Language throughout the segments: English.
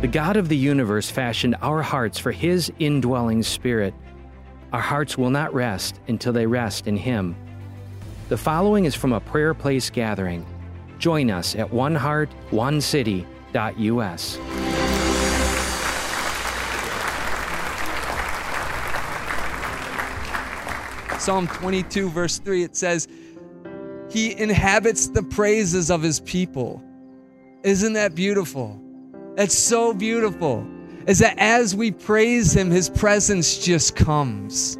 The God of the universe fashioned our hearts for His indwelling spirit. Our hearts will not rest until they rest in Him. The following is from a prayer place gathering. Join us at oneheartonecity.us. Psalm 22, verse 3, it says, He inhabits the praises of His people. Isn't that beautiful? That's so beautiful. Is that as we praise Him, His presence just comes.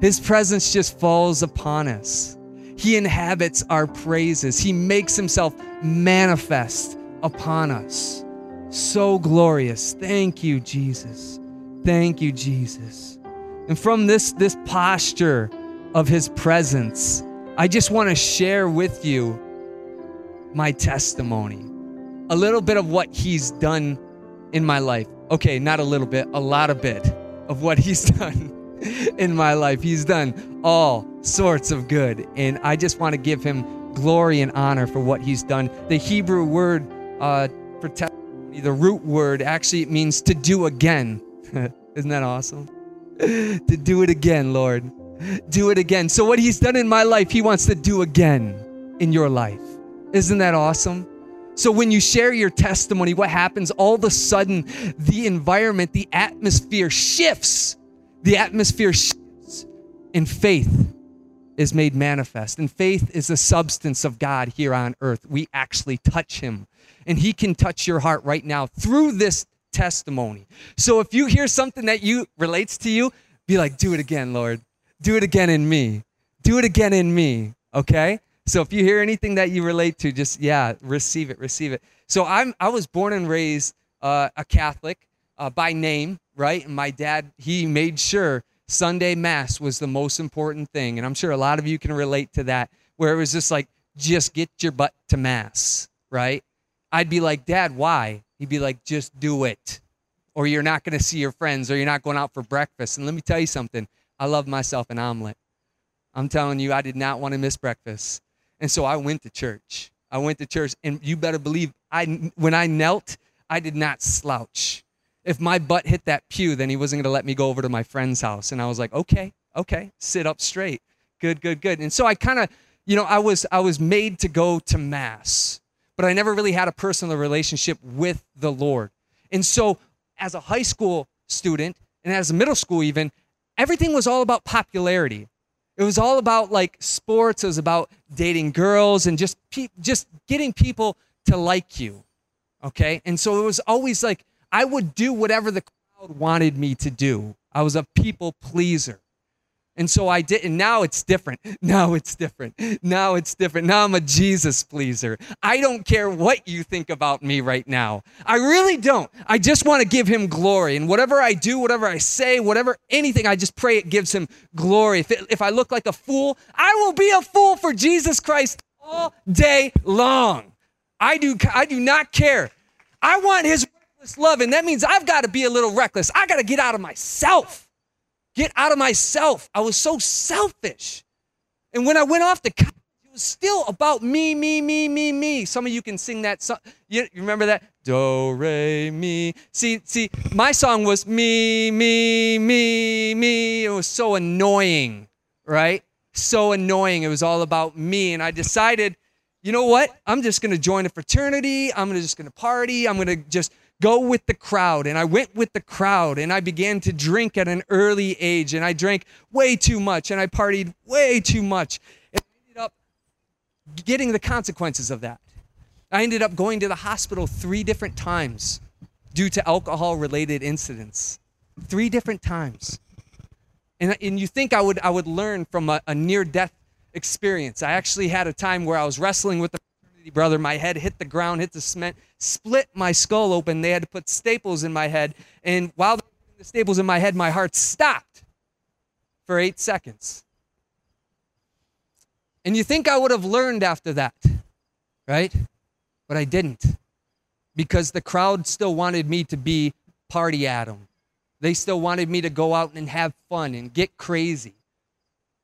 His presence just falls upon us. He inhabits our praises. He makes Himself manifest upon us. So glorious. Thank you, Jesus. Thank you, Jesus. And from this, this posture of His presence, I just want to share with you my testimony. A little bit of what He's done in my life. Okay, not a little bit, a lot of bit of what He's done in my life. He's done all sorts of good. And I just want to give Him glory and honor for what He's done. The Hebrew word uh, for testimony, the root word, actually it means to do again. Isn't that awesome? to do it again, Lord do it again. So, what He's done in my life, He wants to do again in your life. Isn't that awesome? So, when you share your testimony, what happens? All of a sudden, the environment, the atmosphere shifts. The atmosphere shifts, and faith is made manifest. And faith is the substance of God here on earth. We actually touch Him, and He can touch your heart right now through this testimony. So, if you hear something that you relates to you, be like, do it again, Lord do it again in me. Do it again in me. Okay? So if you hear anything that you relate to, just yeah, receive it, receive it. So I'm I was born and raised uh, a Catholic uh, by name, right? And my dad he made sure Sunday mass was the most important thing, and I'm sure a lot of you can relate to that, where it was just like just get your butt to mass, right? I'd be like, Dad, why? He'd be like, just do it, or you're not going to see your friends, or you're not going out for breakfast. And let me tell you something I love myself an omelet. I'm telling you, I did not want to miss breakfast. And so I went to church. I went to church, and you better believe I when I knelt, I did not slouch. If my butt hit that pew, then he wasn't going to let me go over to my friend's house. And I was like, okay, okay, sit up straight. Good, good, good. And so I kind of, you know, I was I was made to go to mass, but I never really had a personal relationship with the Lord. And so as a high school student and as a middle school even, everything was all about popularity. It was all about like sports. It was about dating girls and just pe- just getting people to like you. Okay, and so it was always like I would do whatever the crowd wanted me to do. I was a people pleaser. And so I did, and now it's different. Now it's different. Now it's different. Now I'm a Jesus pleaser. I don't care what you think about me right now. I really don't. I just want to give him glory. And whatever I do, whatever I say, whatever anything, I just pray it gives him glory. If, it, if I look like a fool, I will be a fool for Jesus Christ all day long. I do, I do not care. I want his reckless love, and that means I've got to be a little reckless. I got to get out of myself get out of myself. I was so selfish. And when I went off to college, it was still about me, me, me, me, me. Some of you can sing that song. You remember that? Do, re, mi. See, see, my song was me, me, me, me. It was so annoying, right? So annoying. It was all about me. And I decided, you know what? I'm just going to join a fraternity. I'm just going to party. I'm going to just go with the crowd. And I went with the crowd and I began to drink at an early age. And I drank way too much and I partied way too much. And I ended up getting the consequences of that. I ended up going to the hospital three different times due to alcohol related incidents. Three different times. And, and you think I would, I would learn from a, a near death experience. I actually had a time where I was wrestling with the brother. My head hit the ground, hit the cement, split my skull open. They had to put staples in my head. And while the staples in my head, my heart stopped for eight seconds. And you think I would have learned after that, right? But I didn't because the crowd still wanted me to be party Adam. They still wanted me to go out and have fun and get crazy,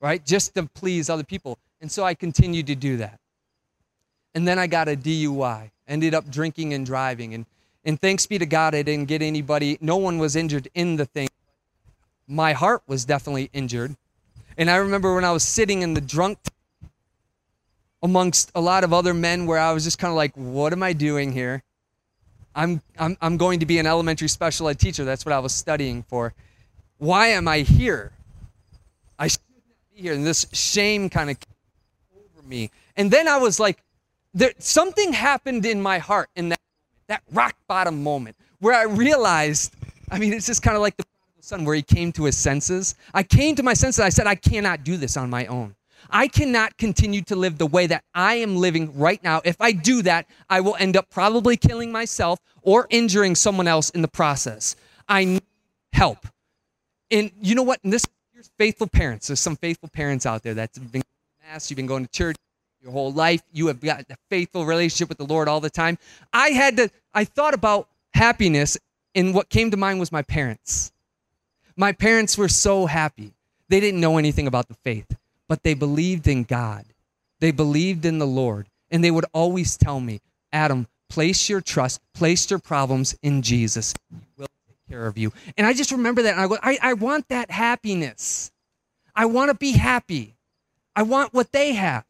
right? Just to please other people. And so I continued to do that. And then I got a DUI, ended up drinking and driving. And, And thanks be to God, I didn't get anybody, no one was injured in the thing. My heart was definitely injured. And I remember when I was sitting in the drunk amongst a lot of other men where I was just kind of like, what am I doing here? I'm, I'm, I'm going to be an elementary special ed teacher. That's what I was studying for. Why am I here? I should not be here. And this shame kind of came over me. And then I was like, there, something happened in my heart in that that rock bottom moment where I realized, I mean, it's just kind of like the son where he came to his senses. I came to my senses. I said, I cannot do this on my own. I cannot continue to live the way that I am living right now. If I do that, I will end up probably killing myself or injuring someone else in the process. I need help. And you know what? And this here's faithful parents. There's some faithful parents out there that's been mass, you've been going to church your whole life. You have got a faithful relationship with the Lord all the time. I had to, I thought about happiness, and what came to mind was my parents. My parents were so happy. They didn't know anything about the faith, but they believed in God. They believed in the Lord. And they would always tell me, Adam, place your trust, place your problems in Jesus. He will take care of you. And I just remember that. And I go, I, I want that happiness. I want to be happy. I want what they have.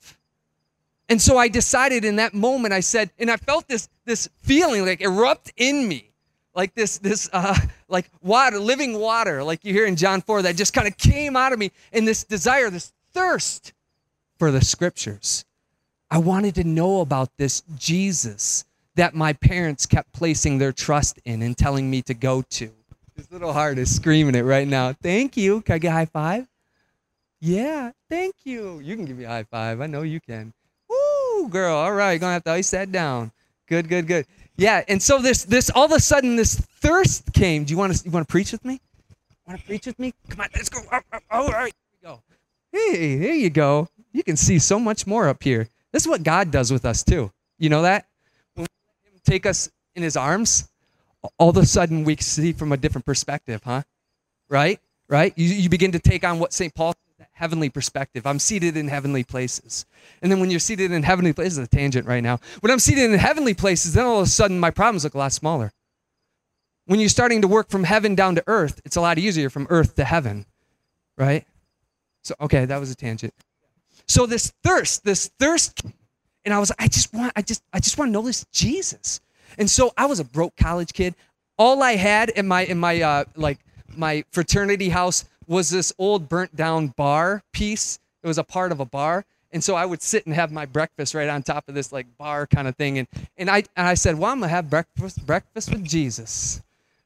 And so I decided in that moment, I said, and I felt this this feeling like erupt in me, like this this uh, like water, living water, like you hear in John four, that just kind of came out of me, and this desire, this thirst for the scriptures. I wanted to know about this Jesus that my parents kept placing their trust in and telling me to go to. His little heart is screaming it right now. Thank you. Can I get a high five? Yeah, thank you. You can give me a high five. I know you can girl. All right, you're gonna have to ice that down. Good, good, good. Yeah, and so this this all of a sudden this thirst came. Do you want to you want to preach with me? Want to preach with me? Come on, let's go. Oh, oh, all right, here we go. Hey, there you go. You can see so much more up here. This is what God does with us too. You know that? When we him take us in his arms, all of a sudden we see from a different perspective, huh? Right? Right? You, you begin to take on what St. Paul heavenly perspective. I'm seated in heavenly places. And then when you're seated in heavenly places, a tangent right now. When I'm seated in heavenly places, then all of a sudden my problems look a lot smaller. When you're starting to work from heaven down to earth, it's a lot easier from earth to heaven, right? So, okay, that was a tangent. So this thirst, this thirst, and I was, I just want, I just, I just want to know this Jesus. And so I was a broke college kid. All I had in my, in my, uh, like my fraternity house was this old burnt down bar piece. It was a part of a bar. And so I would sit and have my breakfast right on top of this like bar kind of thing. And, and, I, and I said, well, I'm going to have breakfast, breakfast with Jesus.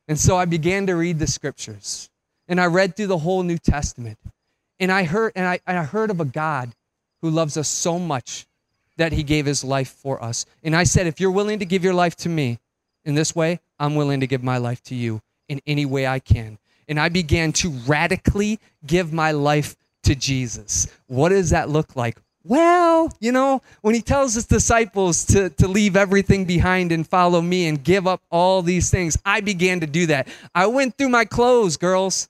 And so I began to read the scriptures. And I read through the whole New Testament. And I heard, and I, and I heard of a God who loves us so much that he gave his life for us. And I said, if you're willing to give your life to me in this way, I'm willing to give my life to you in any way I can and I began to radically give my life to Jesus. What does that look like? Well, you know, when he tells his disciples to, to leave everything behind and follow me and give up all these things, I began to do that. I went through my clothes, girls.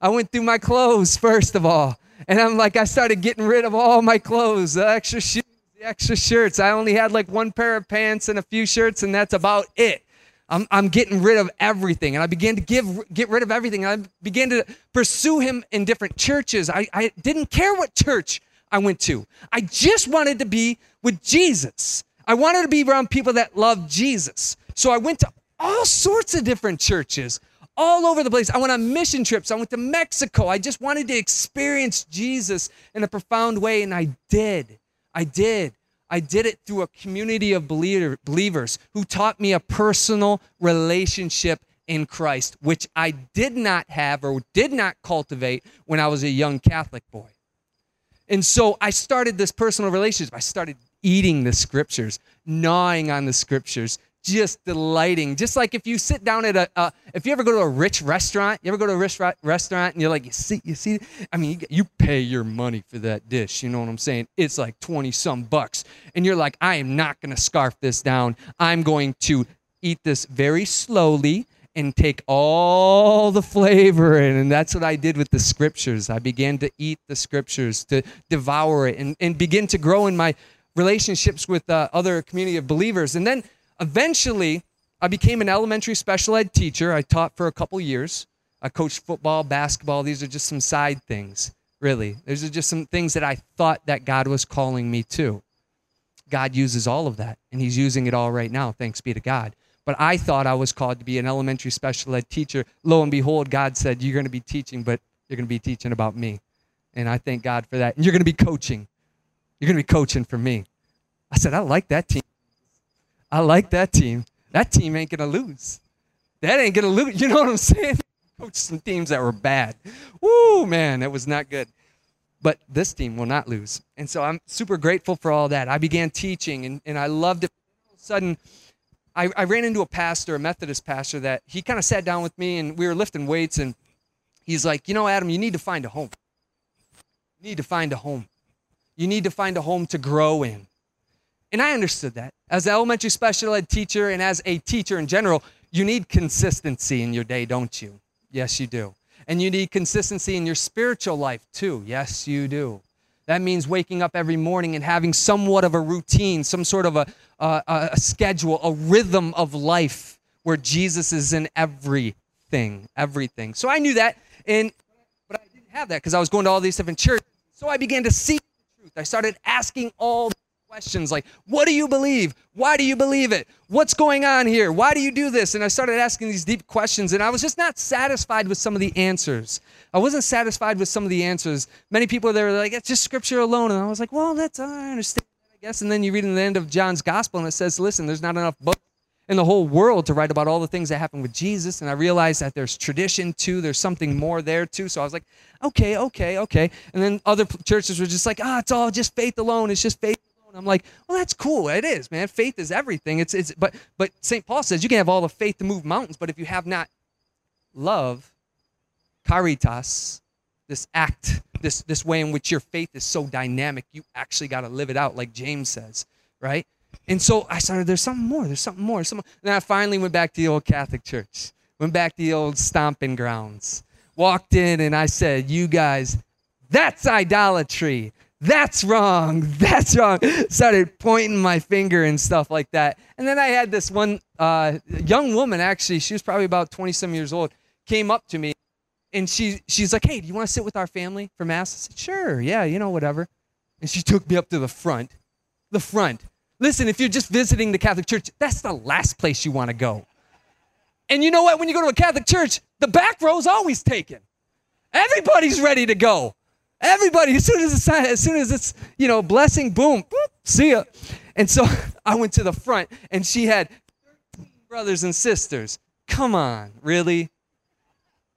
I went through my clothes first of all. And I'm like, I started getting rid of all my clothes, the extra shoes, the extra shirts. I only had like one pair of pants and a few shirts, and that's about it. I'm, I'm getting rid of everything. And I began to give, get rid of everything. I began to pursue him in different churches. I, I didn't care what church I went to. I just wanted to be with Jesus. I wanted to be around people that loved Jesus. So I went to all sorts of different churches all over the place. I went on mission trips. I went to Mexico. I just wanted to experience Jesus in a profound way, and I did. I did. I did it through a community of believers who taught me a personal relationship in Christ, which I did not have or did not cultivate when I was a young Catholic boy. And so I started this personal relationship. I started eating the scriptures, gnawing on the scriptures, just delighting. Just like if you sit down at a, uh, if you ever go to a rich restaurant, you ever go to a rich restaurant and you're like, you see, you see, I mean, you, you pay your money for that dish. You know what I'm saying? It's like 20 some bucks. And you're like, I am not going to scarf this down. I'm going to eat this very slowly and take all the flavor in. And that's what I did with the scriptures. I began to eat the scriptures, to devour it, and, and begin to grow in my relationships with uh, other community of believers. And then eventually, I became an elementary special ed teacher. I taught for a couple years. I coached football, basketball. These are just some side things, really. These are just some things that I thought that God was calling me to. God uses all of that, and He's using it all right now, thanks be to God. But I thought I was called to be an elementary special ed teacher. Lo and behold, God said, You're going to be teaching, but you're going to be teaching about me. And I thank God for that. And you're going to be coaching. You're going to be coaching for me. I said, I like that team. I like that team. That team ain't going to lose. That ain't going to lose. You know what I'm saying? Coached some teams that were bad. Woo, man, that was not good. But this team will not lose. And so I'm super grateful for all that. I began teaching and, and I loved it. All of a sudden, I, I ran into a pastor, a Methodist pastor, that he kind of sat down with me and we were lifting weights. And he's like, You know, Adam, you need to find a home. You need to find a home. You need to find a home to grow in. And I understood that. As an elementary special ed teacher and as a teacher in general, you need consistency in your day, don't you? Yes, you do. And you need consistency in your spiritual life too. Yes, you do. That means waking up every morning and having somewhat of a routine, some sort of a, a, a schedule, a rhythm of life where Jesus is in everything, everything. So I knew that, and but I didn't have that because I was going to all these different churches. So I began to seek the truth. I started asking all questions like, What do you believe? Why do you believe it? What's going on here? Why do you do this? And I started asking these deep questions, and I was just not satisfied with some of the answers. I wasn't satisfied with some of the answers. Many people there were like, It's just scripture alone. And I was like, Well, that's, I understand, I guess. And then you read in the end of John's gospel, and it says, Listen, there's not enough books in the whole world to write about all the things that happened with Jesus. And I realized that there's tradition too, there's something more there too. So I was like, okay, okay, okay. And then other churches were just like, ah, it's all just faith alone. It's just faith and I'm like, well, that's cool. It is, man. Faith is everything. It's it's but but St. Paul says you can have all the faith to move mountains, but if you have not love, caritas, this act, this this way in which your faith is so dynamic, you actually got to live it out, like James says, right? And so I started. There's something more. There's something more. Something. Then I finally went back to the old Catholic Church. Went back to the old stomping grounds. Walked in and I said, "You guys, that's idolatry." That's wrong, that's wrong. Started pointing my finger and stuff like that. And then I had this one uh, young woman, actually, she was probably about 20 some years old, came up to me and she, she's like, hey, do you want to sit with our family for Mass? I said, sure, yeah, you know, whatever. And she took me up to the front. The front. Listen, if you're just visiting the Catholic Church, that's the last place you want to go. And you know what? When you go to a Catholic church, the back row is always taken. Everybody's ready to go. Everybody, as soon as it's as soon as it's you know blessing, boom, see ya. And so I went to the front, and she had 13 brothers and sisters. Come on, really?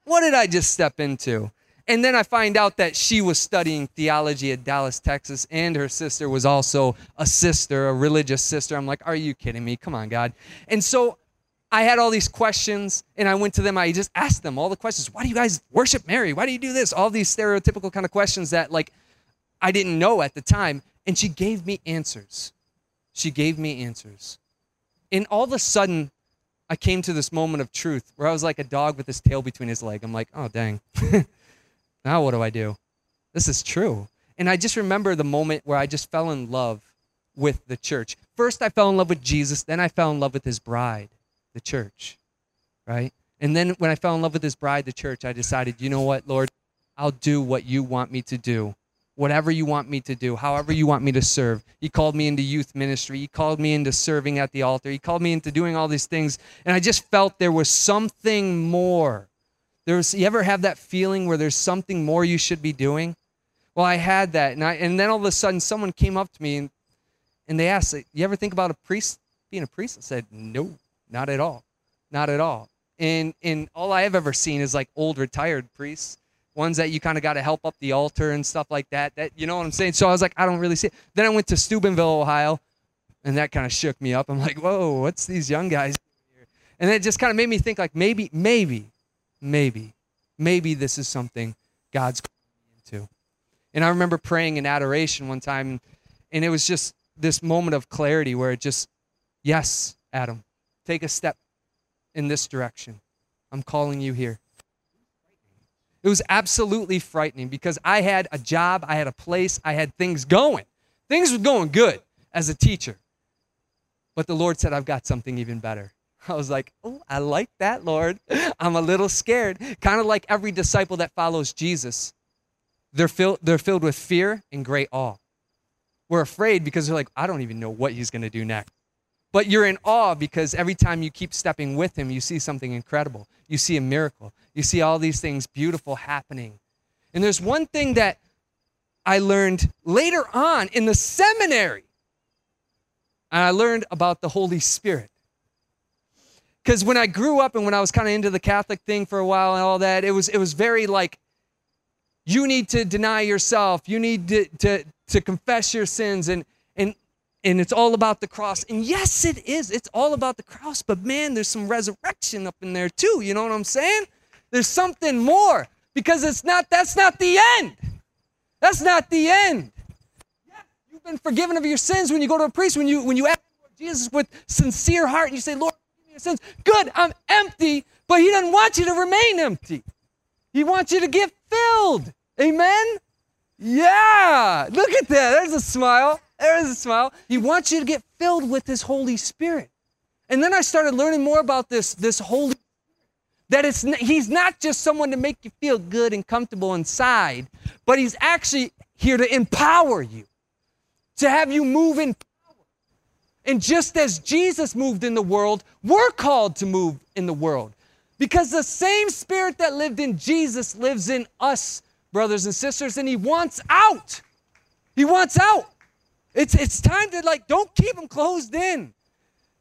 What did I just step into? And then I find out that she was studying theology at Dallas, Texas, and her sister was also a sister, a religious sister. I'm like, are you kidding me? Come on, God. And so I had all these questions and I went to them. I just asked them all the questions. Why do you guys worship Mary? Why do you do this? All these stereotypical kind of questions that like I didn't know at the time. And she gave me answers. She gave me answers. And all of a sudden, I came to this moment of truth where I was like a dog with his tail between his leg. I'm like, oh, dang. now what do I do? This is true. And I just remember the moment where I just fell in love with the church. First, I fell in love with Jesus, then I fell in love with his bride the church, right? And then when I fell in love with his bride, the church, I decided, you know what, Lord, I'll do what you want me to do. Whatever you want me to do, however you want me to serve. He called me into youth ministry. He called me into serving at the altar. He called me into doing all these things. And I just felt there was something more. There was, you ever have that feeling where there's something more you should be doing? Well, I had that. And, I, and then all of a sudden, someone came up to me and, and they asked, You ever think about a priest being a priest? I said, No. Not at all. Not at all. And and all I have ever seen is like old retired priests, ones that you kind of got to help up the altar and stuff like that. That you know what I'm saying? So I was like, I don't really see it. Then I went to Steubenville, Ohio, and that kind of shook me up. I'm like, whoa, what's these young guys here? And it just kind of made me think like maybe, maybe, maybe, maybe this is something God's calling me into. And I remember praying in adoration one time, and it was just this moment of clarity where it just, yes, Adam, take a step in this direction. I'm calling you here. It was absolutely frightening because I had a job, I had a place, I had things going. Things were going good as a teacher. But the Lord said, I've got something even better. I was like, oh, I like that, Lord. I'm a little scared. Kind of like every disciple that follows Jesus. They're filled, they're filled with fear and great awe. We're afraid because they're like, I don't even know what he's going to do next. But you're in awe because every time you keep stepping with him, you see something incredible. You see a miracle. You see all these things beautiful happening. And there's one thing that I learned later on in the seminary. And I learned about the Holy Spirit. Because when I grew up and when I was kind of into the Catholic thing for a while and all that, it was it was very like you need to deny yourself. You need to, to, to confess your sins and and it's all about the cross. And yes, it is. It's all about the cross, but man, there's some resurrection up in there too. You know what I'm saying? There's something more because it's not that's not the end. That's not the end. You've been forgiven of your sins when you go to a priest, when you when you ask Jesus with sincere heart and you say, Lord, forgive me your sins. Good, I'm empty, but he doesn't want you to remain empty. He wants you to get filled. Amen? Yeah. Look at that. There's a smile. There's a smile. He wants you to get filled with his Holy Spirit. And then I started learning more about this, this Holy that it's he's not just someone to make you feel good and comfortable inside, but he's actually here to empower you, to have you move in power. And just as Jesus moved in the world, we're called to move in the world. Because the same spirit that lived in Jesus lives in us, brothers and sisters, and he wants out. He wants out. It's, it's time to like, don't keep them closed in.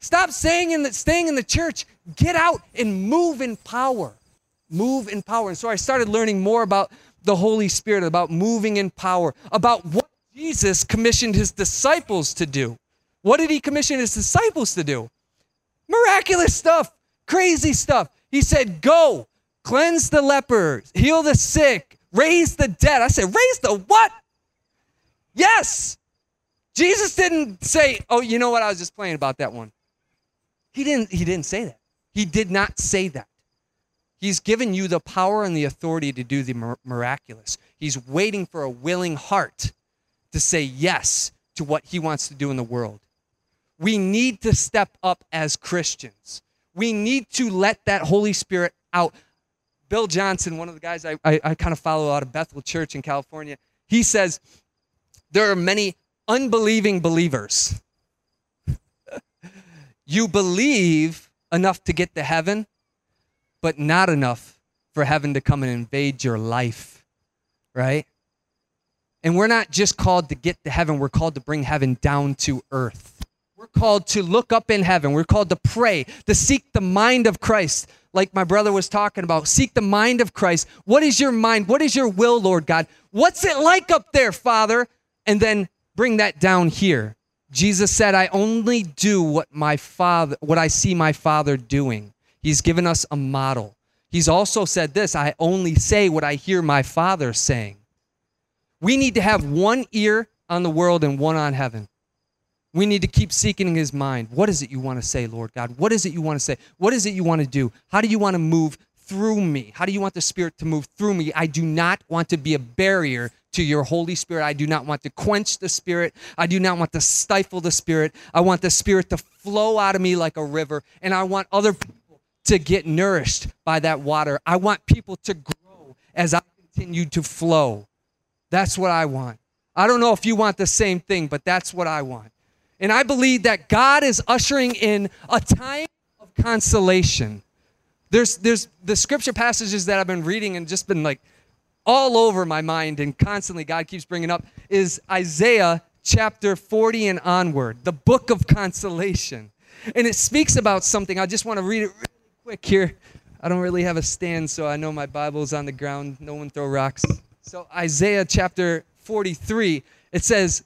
Stop staying in, the, staying in the church. Get out and move in power. Move in power. And so I started learning more about the Holy Spirit, about moving in power, about what Jesus commissioned his disciples to do. What did he commission his disciples to do? Miraculous stuff, crazy stuff. He said, Go, cleanse the lepers, heal the sick, raise the dead. I said, Raise the what? Yes, Jesus didn't say, "Oh, you know what? I was just playing about that one." He didn't he didn't say that. He did not say that. He's given you the power and the authority to do the miraculous. He's waiting for a willing heart to say yes to what he wants to do in the world. We need to step up as Christians. We need to let that Holy Spirit out. Bill Johnson, one of the guys I, I, I kind of follow out of Bethel Church in California, he says there are many unbelieving believers. you believe enough to get to heaven, but not enough for heaven to come and invade your life, right? And we're not just called to get to heaven, we're called to bring heaven down to earth. We're called to look up in heaven. We're called to pray, to seek the mind of Christ, like my brother was talking about. Seek the mind of Christ. What is your mind? What is your will, Lord God? What's it like up there, Father? And then bring that down here. Jesus said, I only do what my father, what I see my father doing. He's given us a model. He's also said this, I only say what I hear my father saying. We need to have one ear on the world and one on heaven. We need to keep seeking his mind. What is it you want to say, Lord God? What is it you want to say? What is it you want to do? How do you want to move through me? How do you want the Spirit to move through me? I do not want to be a barrier to your Holy Spirit. I do not want to quench the Spirit. I do not want to stifle the Spirit. I want the Spirit to flow out of me like a river, and I want other people to get nourished by that water. I want people to grow as I continue to flow. That's what I want. I don't know if you want the same thing, but that's what I want. And I believe that God is ushering in a time of consolation. There's, there's the scripture passages that I've been reading and just been like, all over my mind and constantly God keeps bringing up is Isaiah chapter 40 and onward, the book of consolation. And it speaks about something. I just want to read it really quick here. I don't really have a stand, so I know my Bible's on the ground. No one throw rocks. So, Isaiah chapter 43, it says,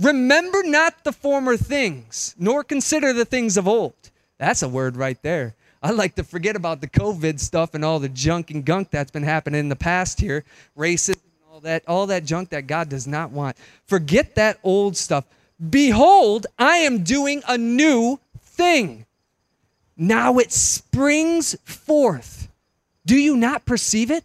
Remember not the former things, nor consider the things of old. That's a word right there. I like to forget about the COVID stuff and all the junk and gunk that's been happening in the past here, racism and all that, all that junk that God does not want. Forget that old stuff. Behold, I am doing a new thing. Now it springs forth. Do you not perceive it?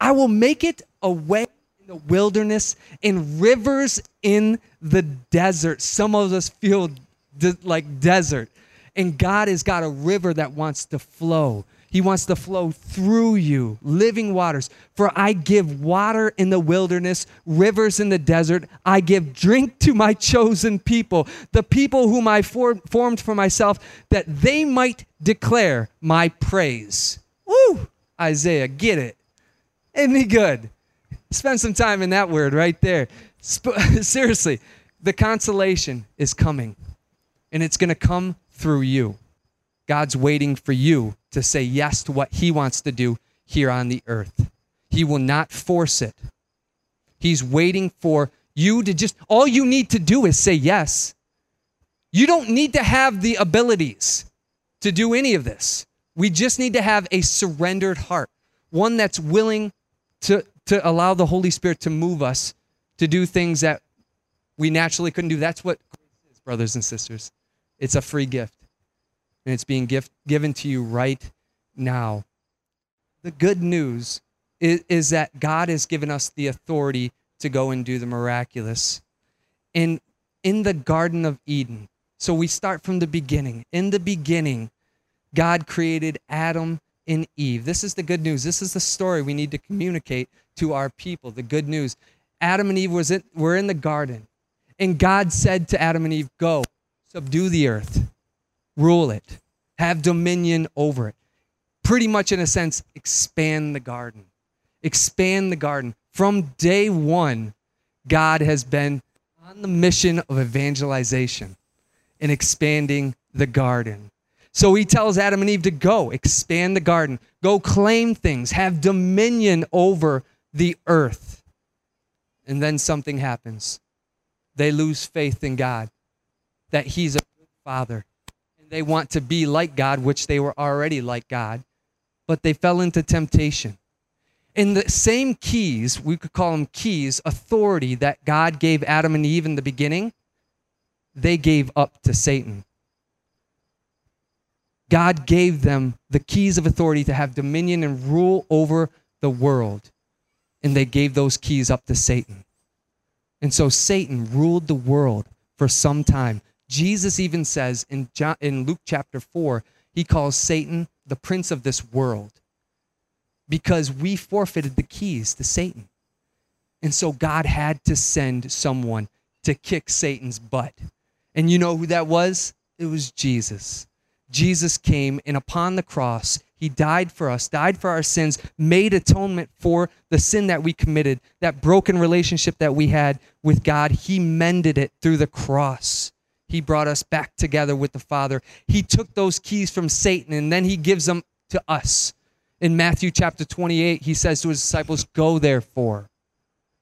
I will make it a way in the wilderness and rivers in the desert. Some of us feel de- like desert And God has got a river that wants to flow. He wants to flow through you, living waters. For I give water in the wilderness, rivers in the desert. I give drink to my chosen people, the people whom I for- formed for myself, that they might declare my praise. Woo! Isaiah, get it. Isn't he good? Spend some time in that word right there. Sp- seriously, the consolation is coming, and it's going to come through you. God's waiting for you to say yes to what He wants to do here on the earth. He will not force it. He's waiting for you to just, all you need to do is say yes. You don't need to have the abilities to do any of this. We just need to have a surrendered heart, one that's willing to, to allow the Holy Spirit to move us to do things that we naturally couldn't do. That's what brothers and sisters. It's a free gift, and it's being gift, given to you right now. The good news is, is that God has given us the authority to go and do the miraculous. In, in the Garden of Eden, so we start from the beginning. In the beginning, God created Adam and Eve. This is the good news. This is the story we need to communicate to our people. The good news. Adam and Eve was in, were in the garden, and God said to Adam and Eve, "Go, subdue the earth, rule it, have dominion over it." Pretty much, in a sense, expand the garden. Expand the garden. From day one, God has been on the mission of evangelization and expanding the garden. So he tells Adam and Eve to go, expand the garden, go claim things, have dominion over the earth. And then something happens. They lose faith in God, that he's a good father. And they want to be like God, which they were already like God, but they fell into temptation. In the same keys, we could call them keys, authority that God gave Adam and Eve in the beginning, they gave up to Satan. God gave them the keys of authority to have dominion and rule over the world. And they gave those keys up to Satan. And so Satan ruled the world for some time. Jesus even says in, John, in Luke chapter 4, he calls Satan the prince of this world because we forfeited the keys to Satan. And so God had to send someone to kick Satan's butt. And you know who that was? It was Jesus. Jesus came and upon the cross, he died for us, died for our sins, made atonement for the sin that we committed, that broken relationship that we had with God. He mended it through the cross. He brought us back together with the Father. He took those keys from Satan and then he gives them to us. In Matthew chapter 28, he says to his disciples, Go therefore,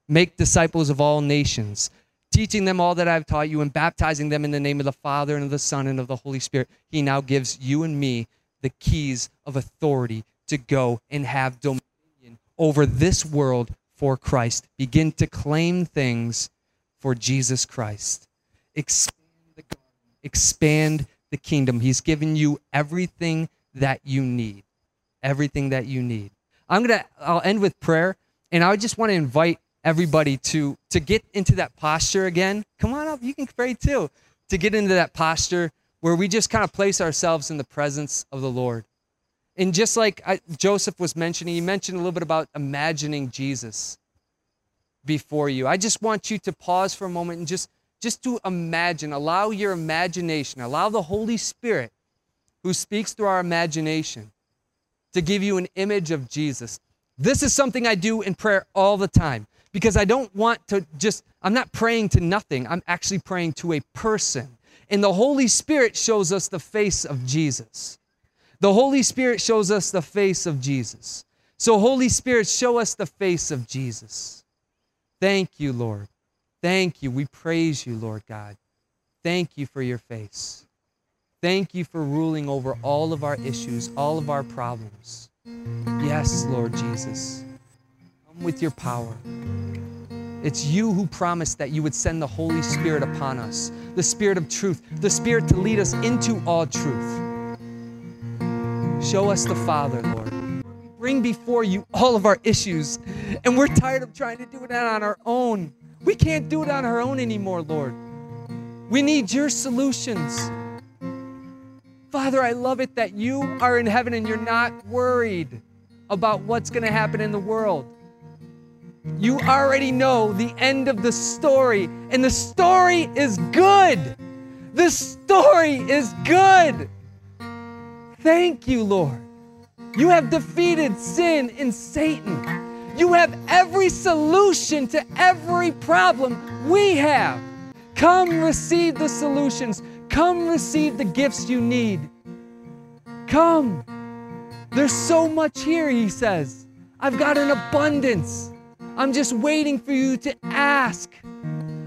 make disciples of all nations teaching them all that I've taught you and baptizing them in the name of the Father and of the Son and of the Holy Spirit, He now gives you and me the keys of authority to go and have dominion over this world for Christ. Begin to claim things for Jesus Christ. Expand the kingdom. He's given you everything that you need. Everything that you need. I'm gonna I'll end with prayer, and I just want to invite everybody to to get into that posture again. Come on up, you can pray too. To get into that posture where we just kind of place ourselves in the presence of the Lord. And just like I, Joseph was mentioning, he mentioned a little bit about imagining Jesus before you. I just want you to pause for a moment and just just to imagine, allow your imagination, allow the Holy Spirit who speaks through our imagination to give you an image of Jesus. This is something I do in prayer all the time because I don't want to just, I'm not praying to nothing. I'm actually praying to a person. And the Holy Spirit shows us the face of Jesus. The Holy Spirit shows us the face of Jesus. So, Holy Spirit, show us the face of Jesus. Thank you, Lord. Thank you. We praise you, Lord God. Thank you for your face. Thank you for ruling over all of our issues, all of our problems. Yes, Lord Jesus Come with your power. It's you who promised that you would send the Holy Spirit upon us, the Spirit of truth, the Spirit to lead us into all truth. Show us the Father, Lord. Bring before you all of our issues, and we're tired of trying to do it on our own. We can't do it on our own anymore, Lord. We need your solutions. Father, I love it that you are in heaven and you're not worried about what's going to happen in the world. You already know the end of the story, and the story is good. The story is good. Thank you, Lord. You have defeated sin and Satan. You have every solution to every problem we have. Come receive the solutions. Come receive the gifts you need. Come. There's so much here, he says. I've got an abundance. I'm just waiting for you to ask.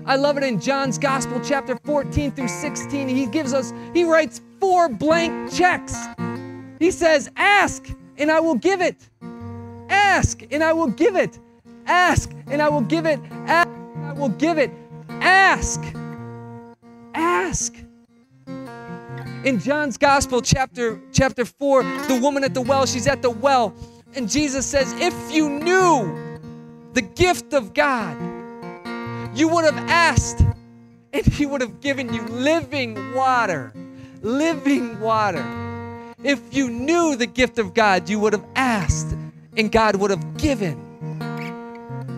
I love it in John's Gospel, chapter 14 through 16. He gives us, he writes four blank checks. He says, Ask, and I will give it. Ask, and I will give it. Ask, and I will give it. Ask, and I will give it. Ask. Ask. In John's Gospel, chapter, chapter 4, the woman at the well, she's at the well, and Jesus says, If you knew the gift of God, you would have asked, and He would have given you living water. Living water. If you knew the gift of God, you would have asked, and God would have given.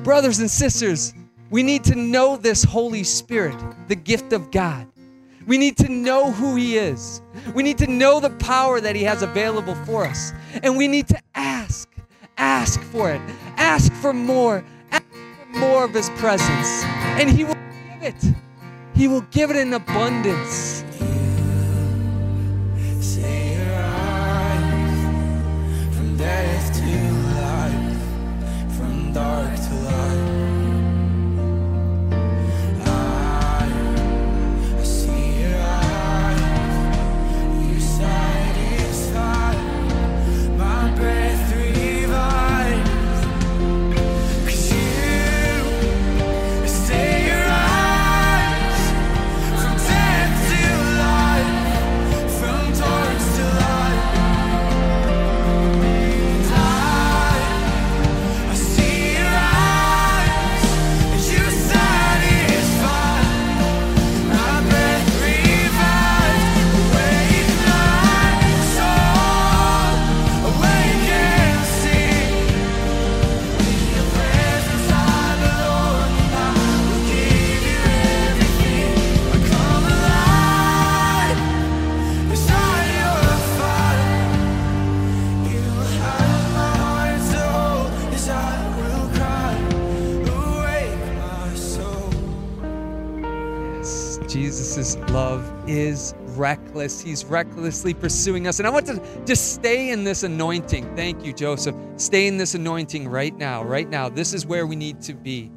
Brothers and sisters, we need to know this Holy Spirit, the gift of God. We need to know who He is. We need to know the power that He has available for us. And we need to ask, ask for it, ask for more, ask for more of His presence. And He will give it. He will give it in abundance. Dark love is reckless. He's recklessly pursuing us. And I want to just stay in this anointing. Thank you, Joseph. Stay in this anointing right now, right now. This is where we need to be.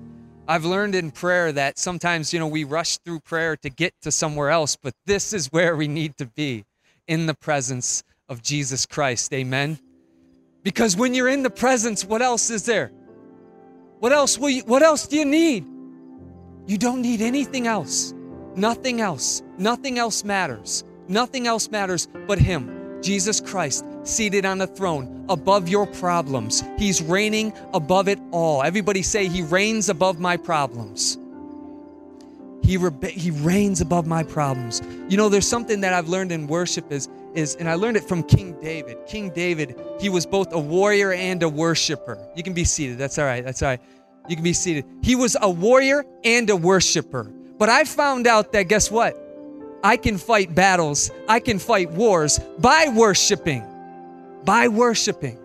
I've learned in prayer that sometimes, you know, we rush through prayer to get to somewhere else, but this is where we need to be in the presence of Jesus Christ. Amen. Because when you're in the presence, what else is there? What else will you, what else do you need? You don't need anything else. Nothing else. Nothing else matters. Nothing else matters but Him, Jesus Christ, seated on the throne above your problems. He's reigning above it all. Everybody say, He reigns above my problems. He, re- he reigns above my problems. You know, there's something that I've learned in worship is, is, and I learned it from King David. King David, he was both a warrior and a worshiper. You can be seated. That's all right. That's all right. You can be seated. He was a warrior and a worshiper. But I found out that guess what? I can fight battles, I can fight wars by worshiping. By worshiping.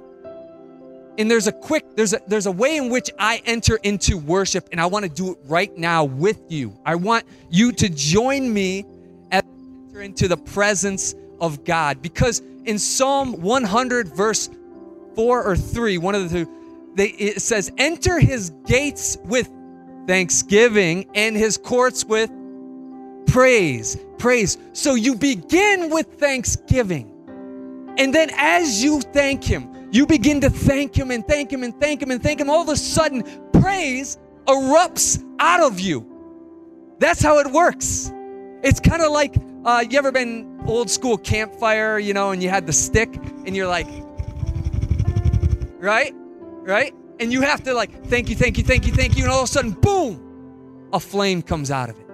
And there's a quick, there's a there's a way in which I enter into worship, and I want to do it right now with you. I want you to join me as I enter into the presence of God. Because in Psalm 100, verse 4 or 3, one of the two, they, it says, enter his gates with thanksgiving and his courts with praise. Praise. So you begin with thanksgiving. And then as you thank him, you begin to thank him and thank him and thank him and thank him. All of a sudden, praise erupts out of you. That's how it works. It's kind of like uh, you ever been old school campfire, you know, and you had the stick and you're like, right? Right? And you have to like, thank you, thank you, thank you, thank you. And all of a sudden, boom, a flame comes out of it.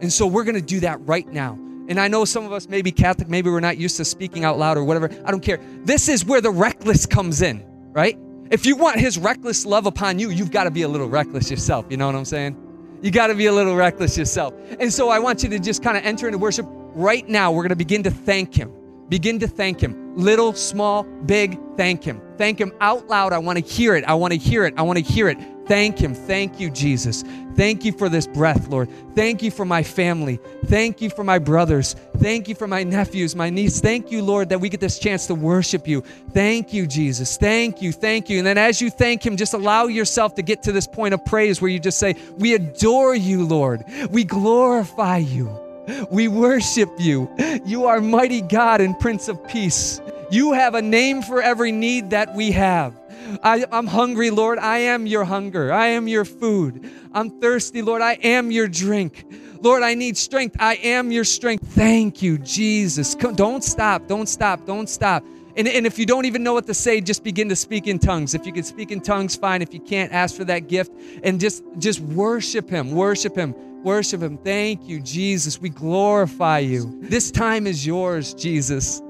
And so we're going to do that right now. And I know some of us may be Catholic, maybe we're not used to speaking out loud or whatever. I don't care. This is where the reckless comes in, right? If you want his reckless love upon you, you've got to be a little reckless yourself. You know what I'm saying? You got to be a little reckless yourself. And so I want you to just kind of enter into worship right now. We're going to begin to thank him. Begin to thank him. Little, small, big, thank him. Thank him out loud. I want to hear it. I want to hear it. I want to hear it. Thank him. Thank you, Jesus. Thank you for this breath, Lord. Thank you for my family. Thank you for my brothers. Thank you for my nephews, my niece. Thank you, Lord, that we get this chance to worship you. Thank you, Jesus. Thank you. Thank you. And then as you thank him, just allow yourself to get to this point of praise where you just say, We adore you, Lord. We glorify you. We worship you. You are mighty God and Prince of Peace. You have a name for every need that we have. I, am hungry, Lord. I am your hunger. I am your food. I'm thirsty, Lord. I am your drink. Lord, I need strength. I am your strength. Thank you, Jesus. Come, don't stop. Don't stop. Don't stop. And, and if you don't even know what to say, just begin to speak in tongues. If you can speak in tongues, fine. If you can't, ask for that gift and just just worship Him. Worship Him. Worship Him. Thank you, Jesus. We glorify you. This time is yours, Jesus.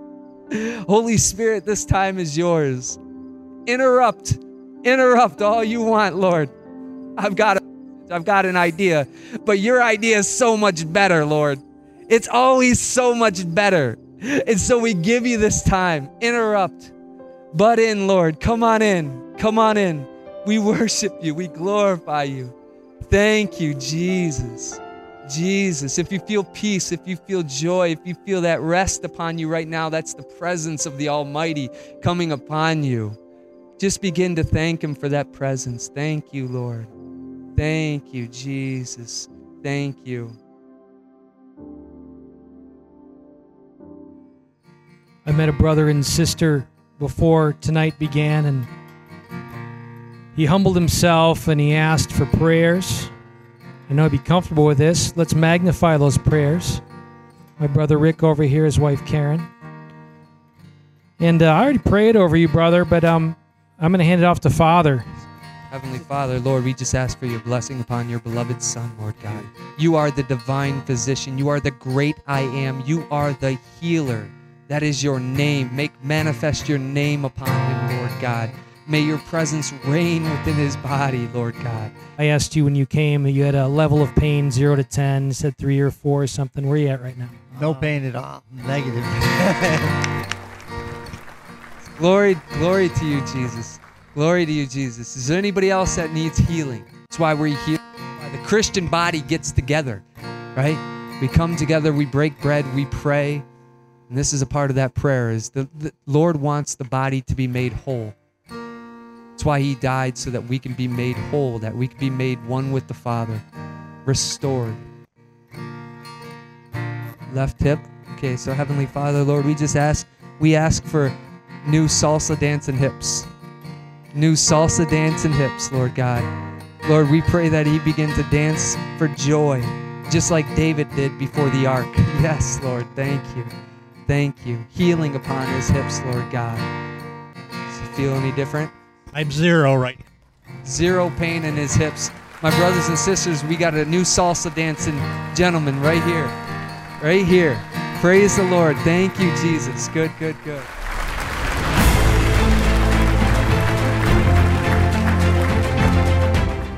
Holy Spirit, this time is yours. Interrupt. Interrupt all you want, Lord. I've got a, I've got an idea, but your idea is so much better, Lord. It's always so much better. And so we give you this time. Interrupt. Butt in, Lord. Come on in. Come on in. We worship you. We glorify you. Thank you, Jesus. Jesus. If you feel peace, if you feel joy, if you feel that rest upon you right now, that's the presence of the Almighty coming upon you. Just begin to thank Him for that presence. Thank you, Lord. Thank you, Jesus. Thank you. I met a brother and sister before tonight began, and he humbled himself and he asked for prayers. I know I'd be comfortable with this. Let's magnify those prayers. My brother Rick over here, his wife Karen. And uh, I already prayed over you, brother, but um, I'm going to hand it off to Father. Heavenly Father, Lord, we just ask for your blessing upon your beloved Son, Lord God. You are the divine physician. You are the great I am. You are the healer. That is your name. Make manifest your name upon him, Lord God. May your presence reign within his body, Lord God. I asked you when you came, you had a level of pain, zero to 10. You said three or four or something. Where are you at right now? No pain at all. Negative. Glory, glory to you, Jesus. Glory to you, Jesus. Is there anybody else that needs healing? That's why we're here. Why the Christian body gets together, right? We come together, we break bread, we pray. And this is a part of that prayer is the, the Lord wants the body to be made whole. That's why he died so that we can be made whole, that we can be made one with the Father, restored. Left hip. Okay, so Heavenly Father, Lord, we just ask, we ask for new salsa dancing hips. New salsa dancing hips, Lord God. Lord, we pray that he begin to dance for joy, just like David did before the ark. Yes, Lord, thank you. Thank you. Healing upon his hips, Lord God. Does he feel any different? I'm zero right Zero pain in his hips. My brothers and sisters, we got a new salsa dancing gentleman right here. Right here. Praise the Lord. Thank you, Jesus. Good, good, good.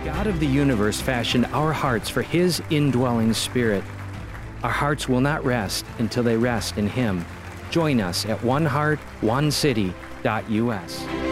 God of the universe fashioned our hearts for His indwelling spirit. Our hearts will not rest until they rest in Him. Join us at oneheartonecity.us.